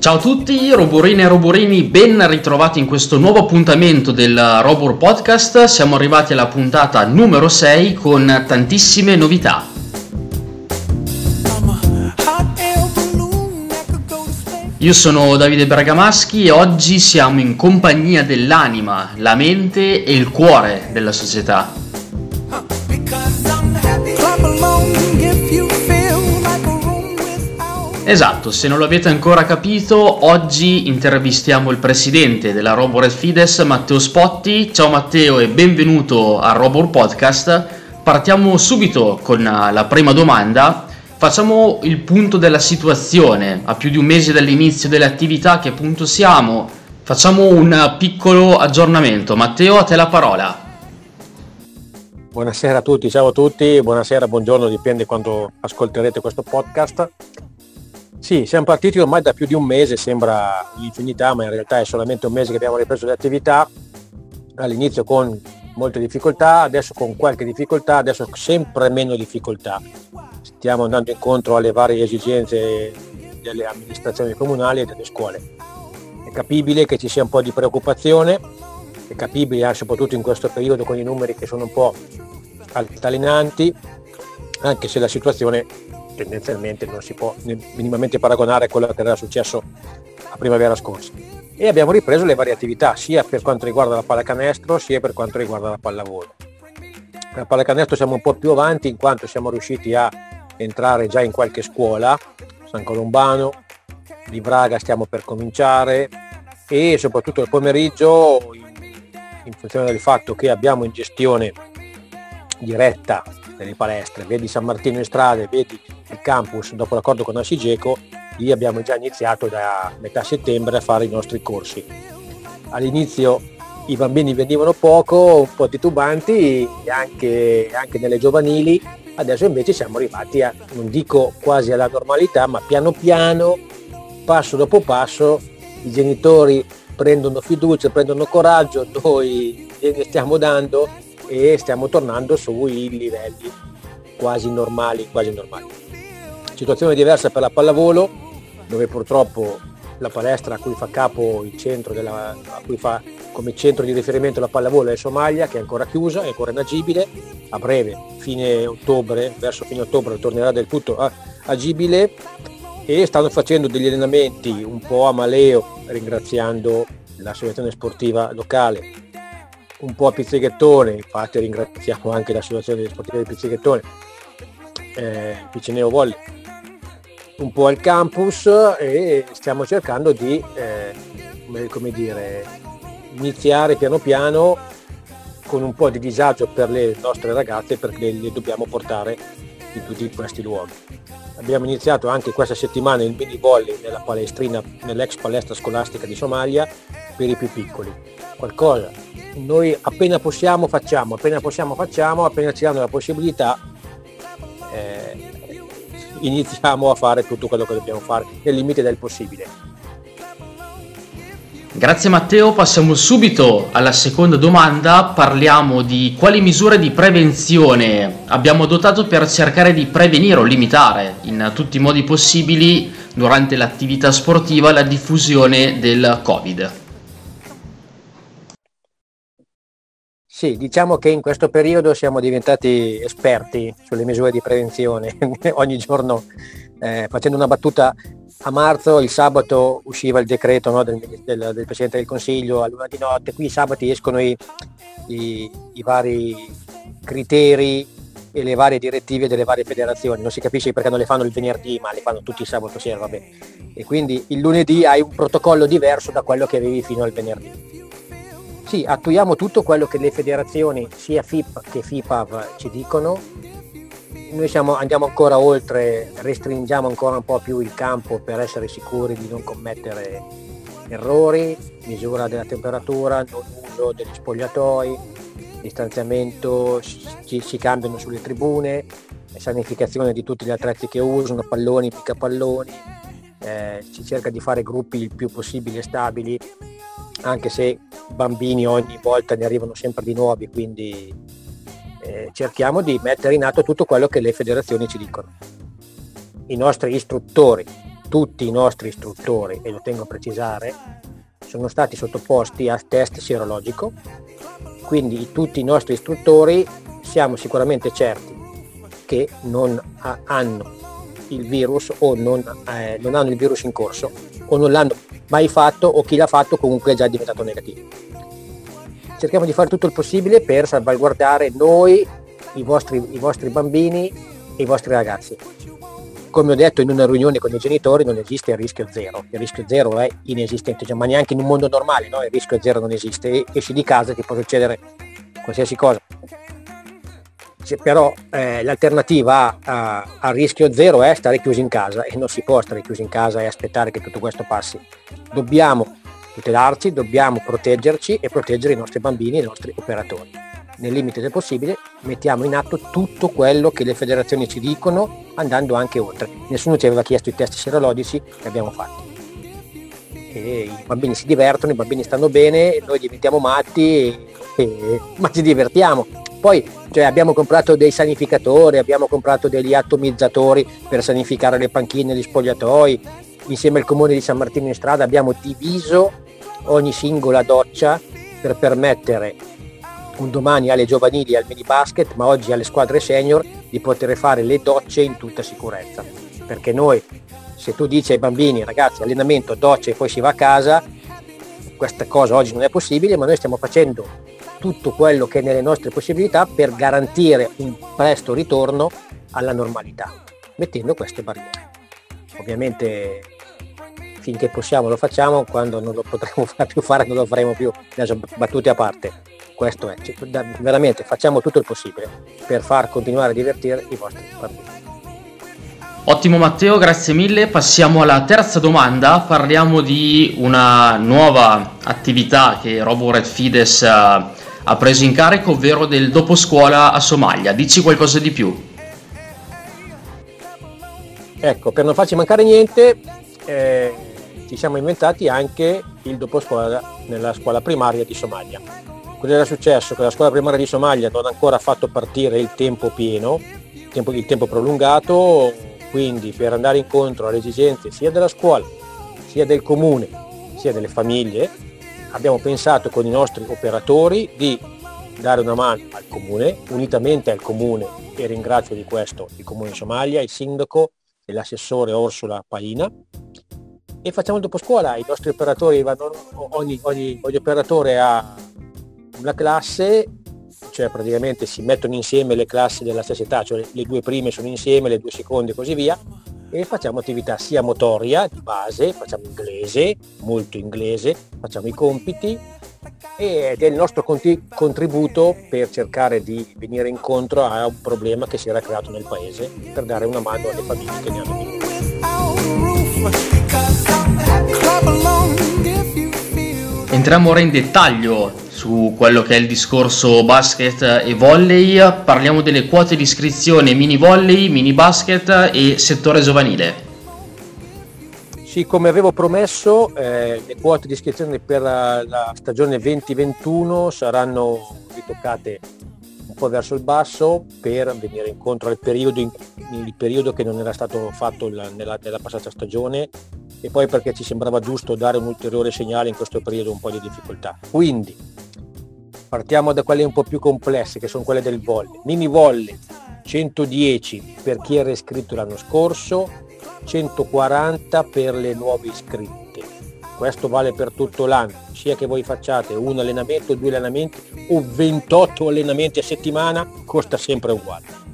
Ciao a tutti, roborine e roborini, ben ritrovati in questo nuovo appuntamento del Robor Podcast. Siamo arrivati alla puntata numero 6 con tantissime novità. Io sono Davide Bergamaschi e oggi siamo in compagnia dell'anima, la mente e il cuore della società. Esatto, se non lo avete ancora capito, oggi intervistiamo il presidente della Robor Fides, Matteo Spotti. Ciao Matteo e benvenuto al Robor Podcast. Partiamo subito con la prima domanda Facciamo il punto della situazione, a più di un mese dall'inizio delle attività, che punto siamo? Facciamo un piccolo aggiornamento. Matteo, a te la parola. Buonasera a tutti, ciao a tutti, buonasera, buongiorno, dipende quando ascolterete questo podcast. Sì, siamo partiti ormai da più di un mese, sembra l'infinità, ma in realtà è solamente un mese che abbiamo ripreso le attività. All'inizio con molte difficoltà, adesso con qualche difficoltà, adesso sempre meno difficoltà stiamo andando incontro alle varie esigenze delle amministrazioni comunali e delle scuole. È capibile che ci sia un po' di preoccupazione, è capibile soprattutto in questo periodo con i numeri che sono un po' altalenanti, anche se la situazione tendenzialmente non si può minimamente paragonare a quello che era successo a primavera scorsa. E abbiamo ripreso le varie attività, sia per quanto riguarda la pallacanestro, sia per quanto riguarda la pallavolo. La pallacanestro siamo un po' più avanti in quanto siamo riusciti a entrare già in qualche scuola, San Colombano, di Braga stiamo per cominciare e soprattutto il pomeriggio in funzione del fatto che abbiamo in gestione diretta delle palestre, vedi San Martino in strade, vedi il campus dopo l'accordo con Asigeco, lì abbiamo già iniziato da metà settembre a fare i nostri corsi. All'inizio i bambini venivano poco, un po' titubanti, anche, anche nelle giovanili, Adesso invece siamo arrivati a, non dico quasi alla normalità, ma piano piano, passo dopo passo, i genitori prendono fiducia, prendono coraggio, noi gliene stiamo dando e stiamo tornando sui livelli quasi normali, quasi normali. Situazione diversa per la pallavolo, dove purtroppo la palestra a cui fa capo il centro della, a cui fa come centro di riferimento la pallavolo è Somalia che è ancora chiusa, è ancora inagibile, a breve, fine ottobre, verso fine ottobre tornerà del tutto agibile. E stanno facendo degli allenamenti un po' a maleo ringraziando l'associazione sportiva locale, un po' a pizzeghettone, infatti ringraziamo anche l'associazione sportiva di pizzeghettone, eh, Piceneo Volley, un po' al campus e stiamo cercando di eh, come dire, iniziare piano piano con un po' di disagio per le nostre ragazze perché le dobbiamo portare in tutti questi luoghi. Abbiamo iniziato anche questa settimana il mini volley nella palestrina, nell'ex palestra scolastica di Somalia per i più piccoli. Qualcosa noi appena possiamo facciamo, appena possiamo facciamo, appena ci danno la possibilità eh, iniziamo a fare tutto quello che dobbiamo fare nel limite del possibile. Grazie Matteo, passiamo subito alla seconda domanda, parliamo di quali misure di prevenzione abbiamo adottato per cercare di prevenire o limitare in tutti i modi possibili durante l'attività sportiva la diffusione del Covid. Sì, diciamo che in questo periodo siamo diventati esperti sulle misure di prevenzione, ogni giorno eh, facendo una battuta a marzo, il sabato usciva il decreto no, del, del, del, Presidente del Consiglio a luna di notte, qui i sabati escono i, i, i, vari criteri e le varie direttive delle varie federazioni, non si capisce perché non le fanno il venerdì ma le fanno tutti il sabato sera, vabbè. E quindi il lunedì hai un protocollo diverso da quello che avevi fino al venerdì. Sì, attuiamo tutto quello che le federazioni, sia FIP che FIPAV, ci dicono. Noi siamo, andiamo ancora oltre, restringiamo ancora un po' più il campo per essere sicuri di non commettere errori, misura della temperatura, non uso degli spogliatoi, distanziamento, ci, si cambiano sulle tribune, sanificazione di tutti gli attrezzi che usano, palloni, mica palloni, eh, si cerca di fare gruppi il più possibile stabili, anche se bambini ogni volta ne arrivano sempre di nuovi, quindi eh, cerchiamo di mettere in atto tutto quello che le federazioni ci dicono. I nostri istruttori tutti i nostri istruttori, e lo tengo a precisare, sono stati sottoposti a test sierologico, quindi tutti i nostri istruttori siamo sicuramente certi che non hanno il virus o non, eh, non hanno il virus in corso o non l'hanno mai fatto o chi l'ha fatto comunque è già diventato negativo. Cerchiamo di fare tutto il possibile per salvaguardare noi, i vostri, i vostri bambini e i vostri ragazzi. Come ho detto in una riunione con i genitori non esiste il rischio zero, il rischio zero è inesistente, cioè, ma neanche in un mondo normale no? il rischio zero non esiste, esci di casa ti può succedere qualsiasi cosa. Però eh, l'alternativa al rischio zero è stare chiusi in casa e non si può stare chiusi in casa e aspettare che tutto questo passi. Dobbiamo tutelarci, dobbiamo proteggerci e proteggere i nostri bambini e i nostri operatori. Nel limite del possibile mettiamo in atto tutto quello che le federazioni ci dicono andando anche oltre. Nessuno ci aveva chiesto i test serologici che abbiamo fatto. E I bambini si divertono, i bambini stanno bene, noi diventiamo matti, ma ci divertiamo. Poi cioè, abbiamo comprato dei sanificatori, abbiamo comprato degli atomizzatori per sanificare le panchine, gli spogliatoi, insieme al comune di San Martino in strada abbiamo diviso ogni singola doccia per permettere un domani alle giovanili e al mini basket, ma oggi alle squadre senior di poter fare le docce in tutta sicurezza. Perché noi, se tu dici ai bambini, ragazzi, allenamento, docce e poi si va a casa, questa cosa oggi non è possibile, ma noi stiamo facendo tutto quello che è nelle nostre possibilità per garantire un presto ritorno alla normalità, mettendo queste barriere. Ovviamente finché possiamo lo facciamo, quando non lo potremo più fare non lo faremo più, adesso battute a parte. Questo è, veramente facciamo tutto il possibile per far continuare a divertire i vostri bambini. Ottimo Matteo, grazie mille. Passiamo alla terza domanda. Parliamo di una nuova attività che Robo Red Fides ha, preso in carico, ovvero del dopo scuola a Somalia. Dici qualcosa di più? Ecco, per non farci mancare niente, eh, ci siamo inventati anche il dopo scuola nella scuola primaria di Somalia. Cosa era successo? Che la scuola primaria di Somalia non ha ancora fatto partire il tempo pieno, il tempo, il tempo prolungato, quindi per andare incontro alle esigenze sia della scuola, sia del comune, sia delle famiglie, abbiamo pensato con i nostri operatori di dare una mano al comune, unitamente al comune, e ringrazio di questo il comune di Somalia, il sindaco e l'assessore Orsula Paina, e facciamo il dopo scuola, i nostri operatori vanno, ogni, ogni, ogni operatore ha una classe, cioè praticamente si mettono insieme le classi della stessa età, cioè le due prime sono insieme, le due seconde e così via, e facciamo attività sia motoria di base, facciamo inglese, molto inglese, facciamo i compiti. Ed è il nostro contributo per cercare di venire incontro a un problema che si era creato nel paese per dare una mano alle famiglie che ne hanno bisogno. Entriamo ora in dettaglio su quello che è il discorso basket e volley, parliamo delle quote di iscrizione mini volley, mini basket e settore giovanile. Sì, come avevo promesso, eh, le quote di iscrizione per la, stagione 2021 saranno ritoccate un po' verso il basso per venire incontro al periodo, in, il periodo che non era stato fatto la, nella, nella passata stagione e poi perché ci sembrava giusto dare un ulteriore segnale in questo periodo un po' di difficoltà. Quindi partiamo da quelle un po' più complesse che sono quelle del volley. Mini volley 110 per chi era iscritto l'anno scorso, 140 per le nuove iscritte. Questo vale per tutto l'anno, sia che voi facciate un allenamento, due allenamenti o 28 allenamenti a settimana, costa sempre uguale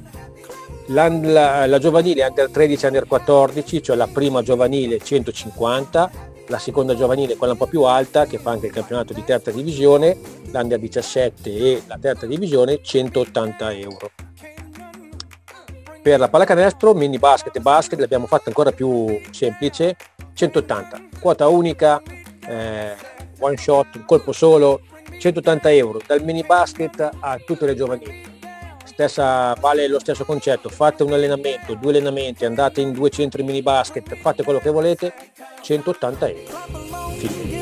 la, la, la, giovanile under 13 under 14, cioè la prima giovanile 150, la seconda giovanile quella un po' più alta che fa anche il campionato di terza divisione, l'under 17 e la terza divisione 180 euro. Per la pallacanestro, mini basket e basket l'abbiamo fatta ancora più semplice, 180, quota unica, eh, one shot, un colpo solo, 180 euro dal mini basket a tutte le giovanili stessa, vale lo stesso concetto, fate un allenamento, due allenamenti, andate in due centri mini basket, fate quello che volete, 180 euro. Fine.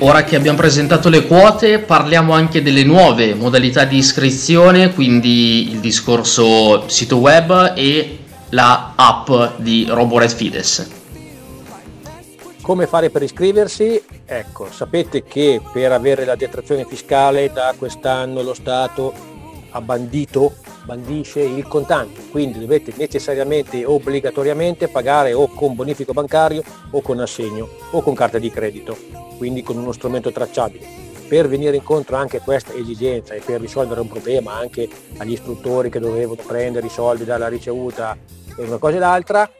Ora che abbiamo presentato le quote, parliamo anche delle nuove modalità di iscrizione, quindi il discorso sito web e la app di RoboRed Fides. Come fare per iscriversi? Ecco, sapete che per avere la detrazione fiscale da quest'anno lo Stato ha bandito, bandisce il contante, quindi dovete necessariamente, obbligatoriamente pagare o con bonifico bancario o con assegno o con carta di credito, quindi con uno strumento tracciabile. Per venire incontro anche a questa esigenza e per risolvere un problema anche agli istruttori che dovevano prendere i soldi dalla ricevuta e una cosa e l'altra,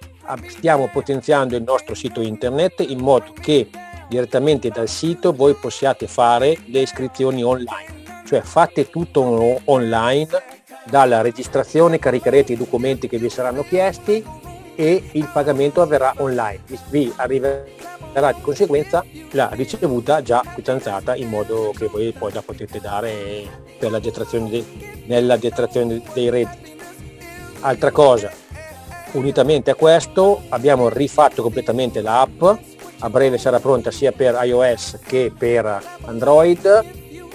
stiamo potenziando il nostro sito internet in modo che direttamente dal sito voi possiate fare le iscrizioni online cioè fate tutto online, dalla registrazione caricherete i documenti che vi saranno chiesti e il pagamento avverrà online. Vi arriverà di conseguenza la ricevuta già quittanzata in modo che voi poi la potete dare per la detrazione de, nella detrazione dei redditi. Altra cosa, unitamente a questo abbiamo rifatto completamente l'app, a breve sarà pronta sia per iOS che per Android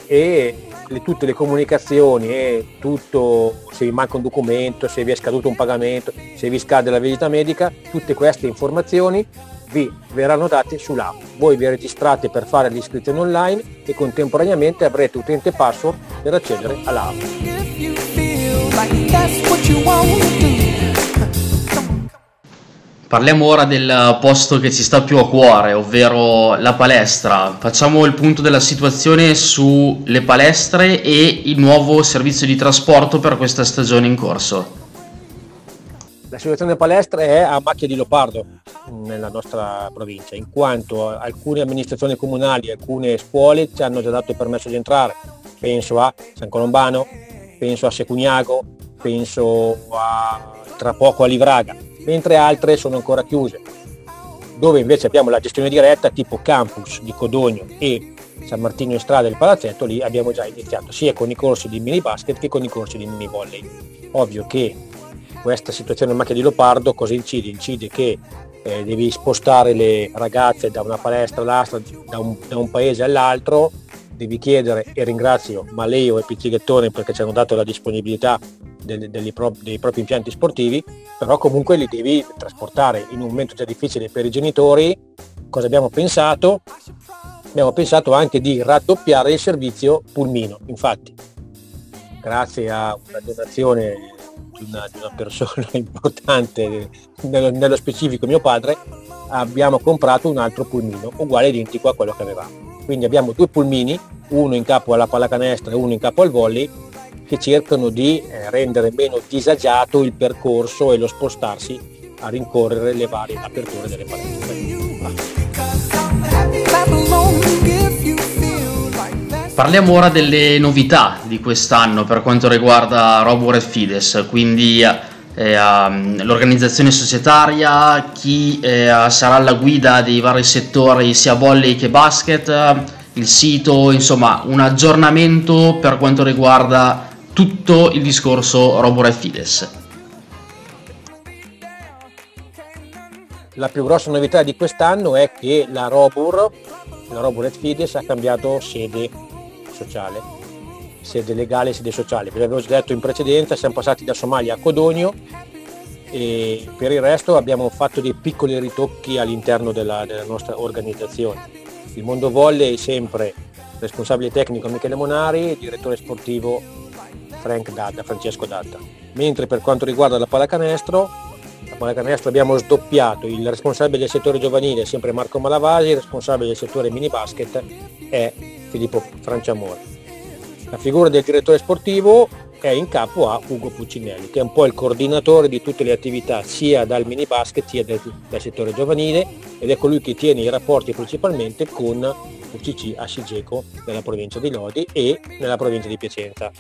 e le, tutte le comunicazioni e tutto, se vi manca un documento, se vi è scaduto un pagamento, se vi scade la visita medica, tutte queste informazioni vi verranno date sull'app. Voi vi registrate per fare l'iscrizione online e contemporaneamente avrete utente password per accedere all'app. Parliamo ora del posto che ci sta più a cuore, ovvero la palestra. Facciamo il punto della situazione sulle palestre e il nuovo servizio di trasporto per questa stagione in corso. La situazione delle palestre è a macchia di leopardo nella nostra provincia, in quanto alcune amministrazioni comunali alcune scuole ci hanno già dato il permesso di entrare. Penso a San Colombano, penso a Secugnago, penso a tra poco a Livraga mentre altre sono ancora chiuse, dove invece abbiamo la gestione diretta tipo campus di Codogno e San Martino in strada del Palazzetto, lì abbiamo già iniziato sia con i corsi di mini basket che con i corsi di mini volley. Ovvio che questa situazione macchia di leopardo cosa incide? Incide che eh, devi spostare le ragazze da una palestra all'altra, da un, da un paese all'altro, devi chiedere, e ringrazio Maleo e Pizzighettone perché ci hanno dato la disponibilità dei, dei, dei propri impianti sportivi, però comunque li devi trasportare in un momento già difficile per i genitori. Cosa abbiamo pensato? Abbiamo pensato anche di raddoppiare il servizio pulmino. Infatti, grazie a una donazione di una, di una persona importante, nello, nello specifico mio padre, abbiamo comprato un altro pulmino, uguale identico a quello che avevamo. Quindi abbiamo due pulmini, uno in capo alla pallacanestro e uno in capo al volley, che cercano di eh, rendere meno disagiato il percorso e lo spostarsi a rincorrere le varie aperture delle palestre. Parliamo ora delle novità di quest'anno per quanto riguarda Robur e Fides, quindi eh, um, l'organizzazione societaria, chi eh, sarà alla guida dei vari settori sia volley che basket, il sito, insomma un aggiornamento per quanto riguarda tutto il discorso Robur e Fides. La più grossa novità di quest'anno è che la Robur, la Robur et Fides ha cambiato sede sociale, sede legale e sede sociale. Vi avevo già detto in precedenza, siamo passati da Somalia a Codogno e per il resto abbiamo fatto dei piccoli ritocchi all'interno della, della nostra organizzazione. Il mondo volley sempre responsabile tecnico Michele Monari, direttore sportivo Frank Dadda, Francesco Dadda. Mentre per quanto riguarda la pallacanestro, la pallacanestro abbiamo sdoppiato, il responsabile del settore giovanile sempre Marco Malavasi, il responsabile del settore mini basket è Filippo Franciamore. La figura del direttore sportivo è in capo a Ugo Puccinelli, che è un po' il coordinatore di tutte le attività sia dal mini basket sia del, dal settore giovanile ed è colui che tiene i rapporti principalmente con UCC Asigeco nella provincia di Lodi e nella provincia di Piacenza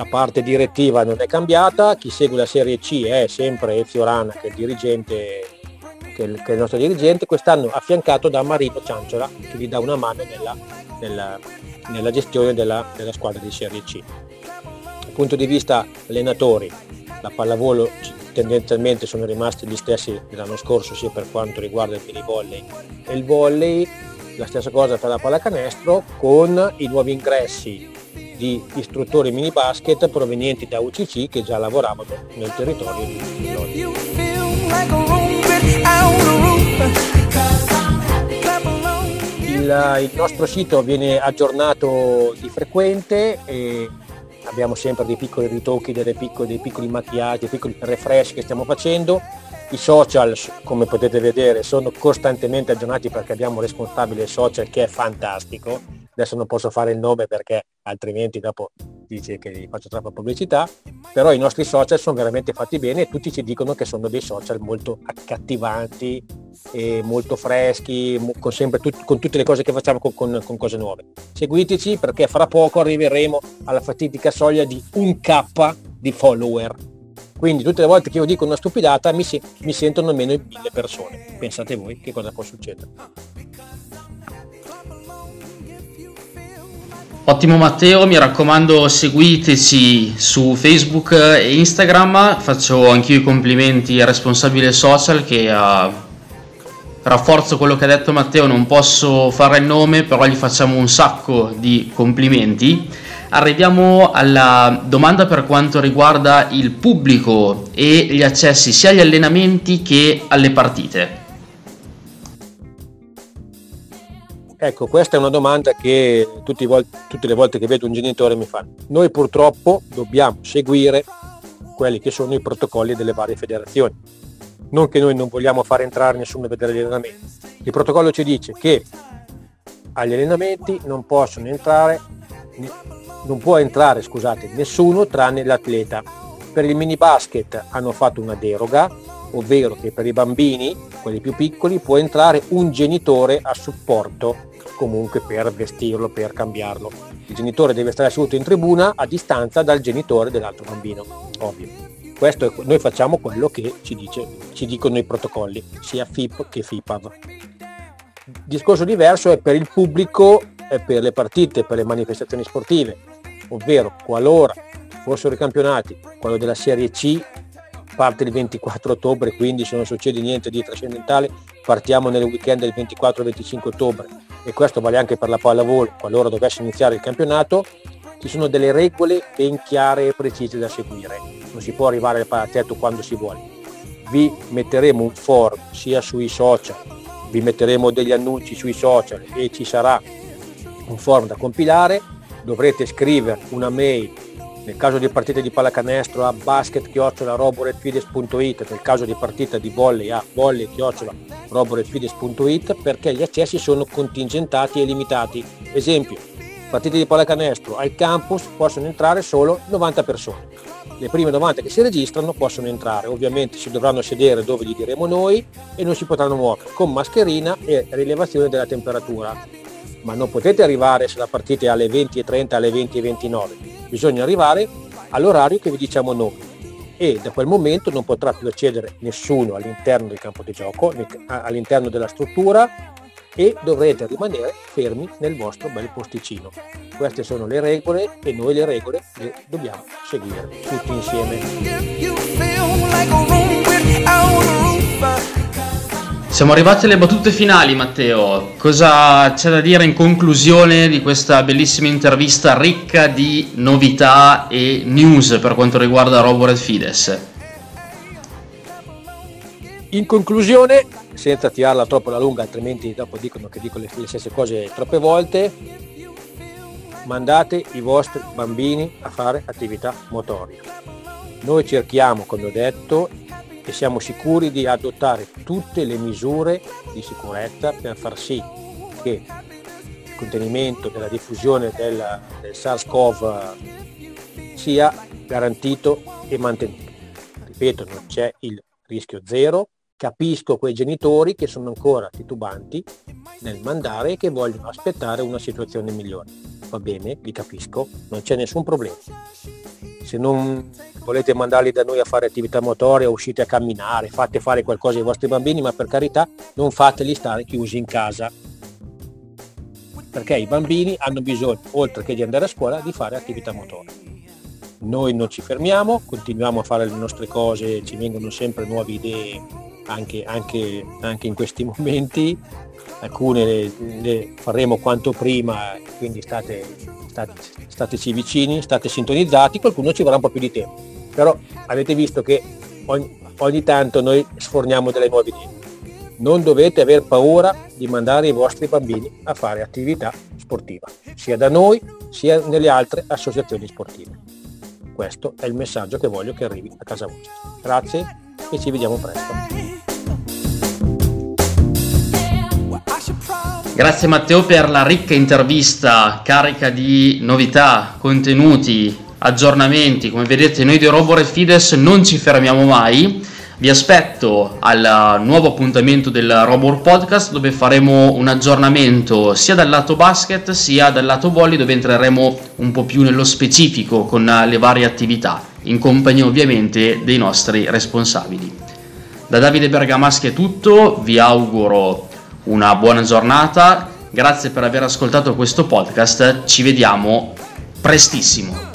la parte direttiva non è cambiata, chi segue la Serie C è sempre Ezio Rana che è il dirigente che è il, nostro dirigente, quest'anno affiancato da Marino Cianciola che gli dà una mano nella, nella, nella gestione della, della, squadra di Serie C. Dal punto di vista allenatori, la pallavolo tendenzialmente sono rimasti gli stessi dell'anno scorso sia per quanto riguarda il mini volley e il volley, la stessa cosa per la pallacanestro con i nuovi ingressi di istruttori mini basket provenienti da UCC che già lavoravano nel territorio di Lodi. Il, il, nostro sito viene aggiornato di frequente e abbiamo sempre dei piccoli ritocchi, piccole, dei piccoli macchiaggi, dei piccoli refresh che stiamo facendo i social, come potete vedere, sono costantemente aggiornati perché abbiamo un responsabile social che è fantastico. Adesso non posso fare il nome perché altrimenti dopo dice che gli faccio troppa pubblicità, però i nostri social sono veramente fatti bene e tutti ci dicono che sono dei social molto accattivanti e molto freschi, con, sempre tut- con tutte le cose che facciamo con, con, con cose nuove. Seguiteci perché fra poco arriveremo alla fatidica soglia di un K di follower quindi tutte le volte che io dico una stupidata mi, si, mi sentono almeno mille persone. Pensate voi che cosa può succedere. Ottimo Matteo, mi raccomando seguiteci su Facebook e Instagram, faccio anch'io i complimenti al responsabile social che uh, rafforzo quello che ha detto Matteo, non posso fare il nome, però gli facciamo un sacco di complimenti. Arriviamo alla domanda per quanto riguarda il pubblico e gli accessi sia agli allenamenti che alle partite. Ecco, questa è una domanda che vol- tutte le volte che vedo un genitore mi fa. Noi purtroppo dobbiamo seguire quelli che sono i protocolli delle varie federazioni. Non che noi non vogliamo fare entrare nessuno a vedere gli allenamenti. Il protocollo ci dice che agli allenamenti non possono entrare non può entrare scusate, nessuno tranne l'atleta. Per il mini basket hanno fatto una deroga, ovvero che per i bambini, quelli più piccoli, può entrare un genitore a supporto comunque per vestirlo, per cambiarlo. Il genitore deve stare seduto in tribuna a distanza dal genitore dell'altro bambino, ovvio. Questo è, noi facciamo quello che ci, dice, ci dicono i protocolli, sia FIP che FIPAV. Discorso diverso è per il pubblico e per le partite, per le manifestazioni sportive ovvero qualora fossero i campionati, quello della Serie C parte il 24 ottobre, quindi se non succede niente di trascendentale partiamo nel weekend del 24-25 ottobre e questo vale anche per la pallavolo, qualora dovesse iniziare il campionato, ci sono delle regole ben chiare e precise da seguire, non si può arrivare al parattetto quando si vuole. Vi metteremo un form sia sui social, vi metteremo degli annunci sui social e ci sarà un form da compilare. Dovrete scrivere una mail nel caso di partite di pallacanestro a basket-roboredfides.it nel caso di partita di volley a volley-roboredfides.it perché gli accessi sono contingentati e limitati. Esempio partite di pallacanestro al campus possono entrare solo 90 persone. Le prime 90 che si registrano possono entrare. Ovviamente si dovranno sedere dove gli diremo noi e non si potranno muovere con mascherina e rilevazione della temperatura. Ma non potete arrivare se la partita è alle 20.30, alle 20.29, bisogna arrivare all'orario che vi diciamo noi e da quel momento non potrà più accedere nessuno all'interno del campo di gioco, all'interno della struttura e dovrete rimanere fermi nel vostro bel posticino. Queste sono le regole e noi le regole le dobbiamo seguire tutti insieme. Siamo arrivati alle battute finali, Matteo. Cosa c'è da dire in conclusione di questa bellissima intervista ricca di novità e news per quanto riguarda Robored Fides? In conclusione, senza tirarla troppo alla lunga, altrimenti dopo dicono che dico le, le stesse cose troppe volte, mandate i vostri bambini a fare attività motoria. Noi cerchiamo, come ho detto, e siamo sicuri di adottare tutte le misure di sicurezza per far sì che il contenimento della diffusione del, del SARS-CoV sia garantito e mantenuto. Ripeto, non c'è il rischio zero, capisco quei genitori che sono ancora titubanti nel mandare e che vogliono aspettare una situazione migliore. Va bene, li capisco, non c'è nessun problema se non volete mandarli da noi a fare attività motoria, uscite a camminare, fate fare qualcosa ai vostri bambini, ma per carità non fateli stare chiusi in casa. Perché i bambini hanno bisogno, oltre che di andare a scuola, di fare attività motoria. Noi non ci fermiamo, continuiamo a fare le nostre cose, ci vengono sempre nuove idee anche, anche, anche in questi momenti, alcune le, le, faremo quanto prima, quindi state, state, stateci vicini, state sintonizzati, qualcuno ci vorrà un po' più di tempo, però avete visto che ogni, ogni tanto noi sforniamo delle nuove idee. Non dovete aver paura di mandare i vostri bambini a fare attività sportiva, sia da noi sia nelle altre associazioni sportive. Questo è il messaggio che voglio che arrivi a casa vostra. Grazie e ci vediamo presto. Grazie Matteo per la ricca intervista carica di novità, contenuti, aggiornamenti. Come vedete noi di Robore Fides non ci fermiamo mai. Vi aspetto al nuovo appuntamento del Robor Podcast dove faremo un aggiornamento sia dal lato basket sia dal lato volley dove entreremo un po' più nello specifico con le varie attività, in compagnia ovviamente dei nostri responsabili. Da Davide Bergamaschi è tutto, vi auguro una buona giornata, grazie per aver ascoltato questo podcast, ci vediamo prestissimo.